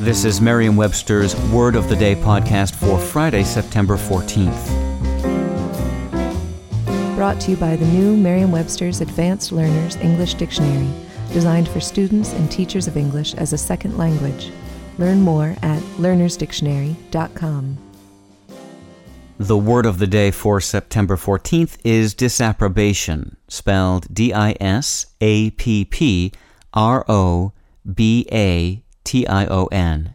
This is Merriam-Webster's Word of the Day podcast for Friday, September 14th. Brought to you by the new Merriam-Webster's Advanced Learners English Dictionary, designed for students and teachers of English as a second language. Learn more at learnersdictionary.com. The word of the day for September 14th is disapprobation, spelled D I S A P P R O B A T I O N.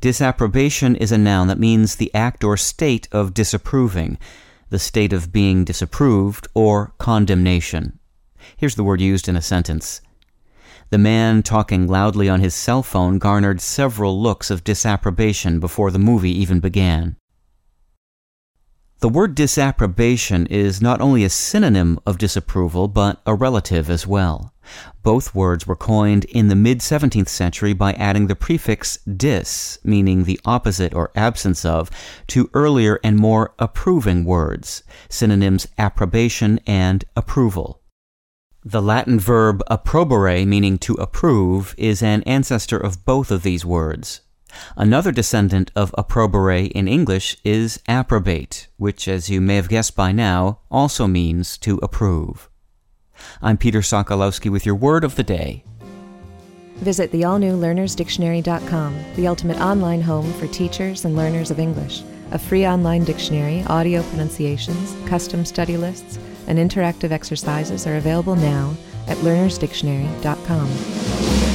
Disapprobation is a noun that means the act or state of disapproving, the state of being disapproved, or condemnation. Here's the word used in a sentence. The man talking loudly on his cell phone garnered several looks of disapprobation before the movie even began. The word disapprobation is not only a synonym of disapproval, but a relative as well. Both words were coined in the mid 17th century by adding the prefix dis, meaning the opposite or absence of, to earlier and more approving words, synonyms approbation and approval. The Latin verb approbare, meaning to approve, is an ancestor of both of these words. Another descendant of approbare in English is approbate, which, as you may have guessed by now, also means to approve. I'm Peter Sokolowski with your word of the day. Visit the all-new learnersdictionary.com, the ultimate online home for teachers and learners of English. A free online dictionary, audio pronunciations, custom study lists, and interactive exercises are available now at learnersdictionary.com.